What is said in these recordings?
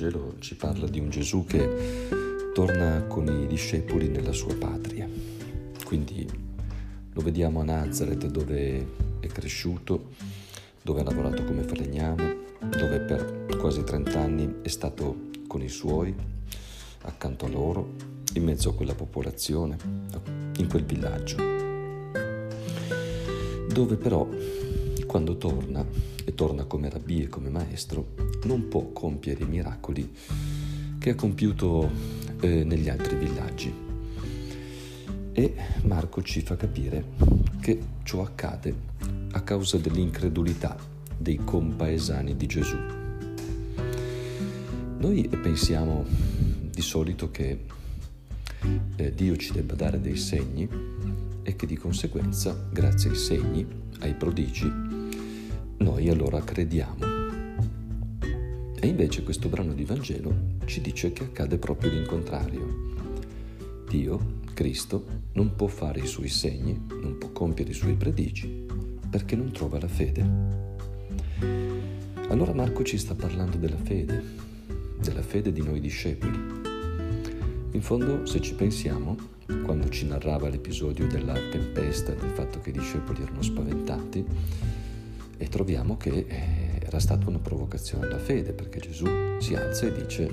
Vangelo ci parla di un Gesù che torna con i discepoli nella sua patria. Quindi lo vediamo a Nazareth dove è cresciuto, dove ha lavorato come falegname, dove per quasi 30 anni è stato con i suoi, accanto a loro, in mezzo a quella popolazione, in quel villaggio. Dove però, quando torna, e torna come rabbì e come maestro, non può compiere i miracoli che ha compiuto eh, negli altri villaggi. E Marco ci fa capire che ciò accade a causa dell'incredulità dei compaesani di Gesù. Noi pensiamo di solito che eh, Dio ci debba dare dei segni e che di conseguenza, grazie ai segni, ai prodigi, noi allora crediamo. E invece questo brano di Vangelo ci dice che accade proprio l'incontrario. Dio, Cristo, non può fare i suoi segni, non può compiere i suoi prodigi, perché non trova la fede. Allora Marco ci sta parlando della fede, della fede di noi discepoli. In fondo, se ci pensiamo, quando ci narrava l'episodio della tempesta e del fatto che i discepoli erano spaventati, e troviamo che eh, era stata una provocazione alla fede, perché Gesù si alza e dice,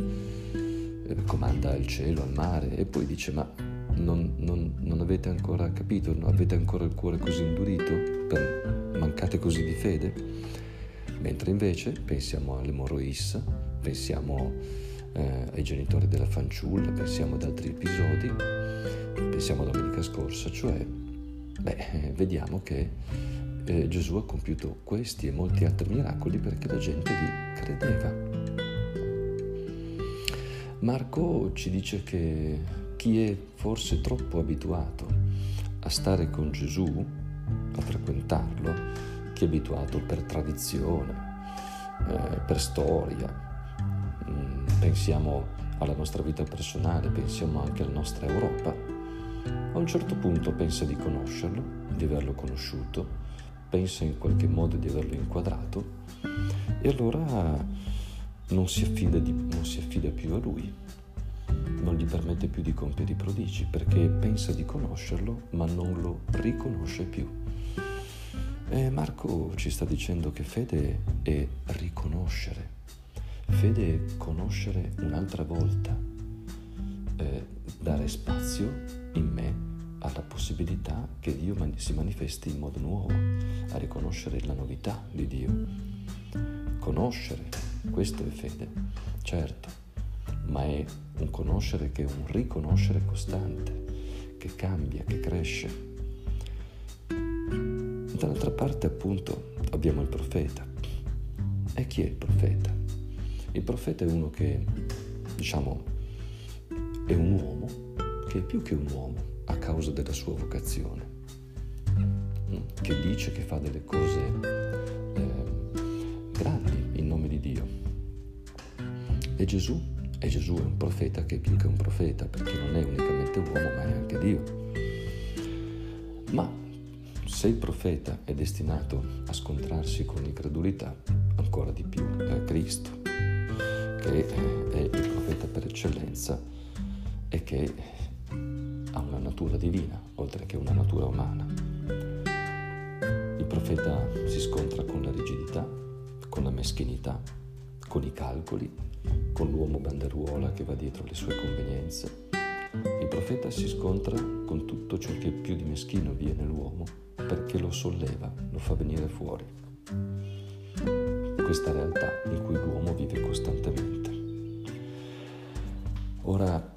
eh, comanda il cielo, al mare, e poi dice, ma non, non, non avete ancora capito, non avete ancora il cuore così indurito, per, mancate così di fede? Mentre invece pensiamo all'emorroissa, pensiamo eh, ai genitori della fanciulla, pensiamo ad altri episodi, pensiamo a domenica scorsa, cioè, beh, vediamo che eh, Gesù ha compiuto questi e molti altri miracoli perché la gente gli credeva. Marco ci dice che chi è forse troppo abituato a stare con Gesù, a frequentarlo, chi è abituato per tradizione, eh, per storia, mm, pensiamo alla nostra vita personale, pensiamo anche alla nostra Europa, a un certo punto pensa di conoscerlo, di averlo conosciuto, pensa in qualche modo di averlo inquadrato e allora non si affida, di, non si affida più a lui, non gli permette più di compiere i prodigi perché pensa di conoscerlo ma non lo riconosce più. E Marco ci sta dicendo che fede è riconoscere, fede è conoscere un'altra volta, eh, dare spazio in me possibilità che Dio si manifesti in modo nuovo, a riconoscere la novità di Dio. Conoscere, questo è fede, certo, ma è un conoscere che è un riconoscere costante, che cambia, che cresce Dall'altra parte appunto abbiamo il profeta. E chi è il profeta? Il profeta è uno che, diciamo, è un uomo che è più che un uomo a causa della sua vocazione, mm, che dice che fa delle cose eh, grandi in nome di Dio. E Gesù? E Gesù è un profeta che è più che un profeta perché non è unicamente uomo ma è anche Dio. Ma se il profeta è destinato a scontrarsi con l'incredulità, ancora di più è Cristo, che è il profeta per eccellenza e che natura divina, oltre che una natura umana. Il profeta si scontra con la rigidità, con la meschinità, con i calcoli, con l'uomo banderuola che va dietro le sue convenienze. Il profeta si scontra con tutto ciò che più di meschino vi è nell'uomo perché lo solleva, lo fa venire fuori. Questa realtà in cui l'uomo vive costantemente. Ora,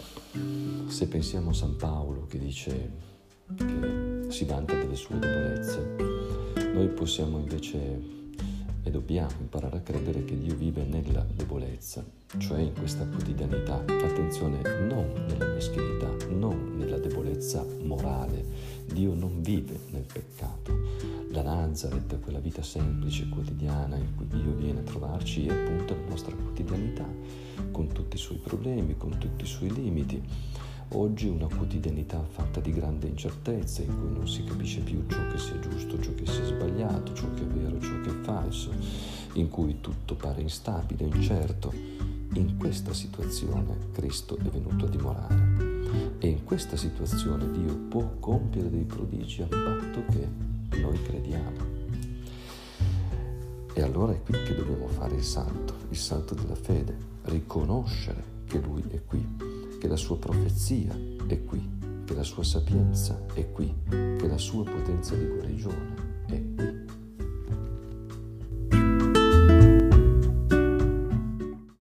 se pensiamo a San Paolo che dice che si vanta delle sue debolezze, noi possiamo invece e dobbiamo imparare a credere che Dio vive nella debolezza, cioè in questa quotidianità. Attenzione, non nella meschinità, non nella debolezza morale. Dio non vive nel peccato. La Nazareth, quella vita semplice, quotidiana in cui Dio viene a trovarci, è appunto la nostra quotidianità, con tutti i suoi problemi, con tutti i suoi limiti. Oggi una quotidianità fatta di grande incertezza, in cui non si capisce più ciò che sia giusto, ciò che sia sbagliato, ciò che è vero, ciò che è falso, in cui tutto pare instabile, incerto. in questa situazione Cristo è venuto a dimorare e in questa situazione Dio può compiere dei prodigi a patto che noi crediamo. E allora è qui che dobbiamo fare il salto, il salto della fede, riconoscere che Lui è qui, che la sua profezia è qui, che la sua sapienza è qui, che la sua potenza di guarigione è qui.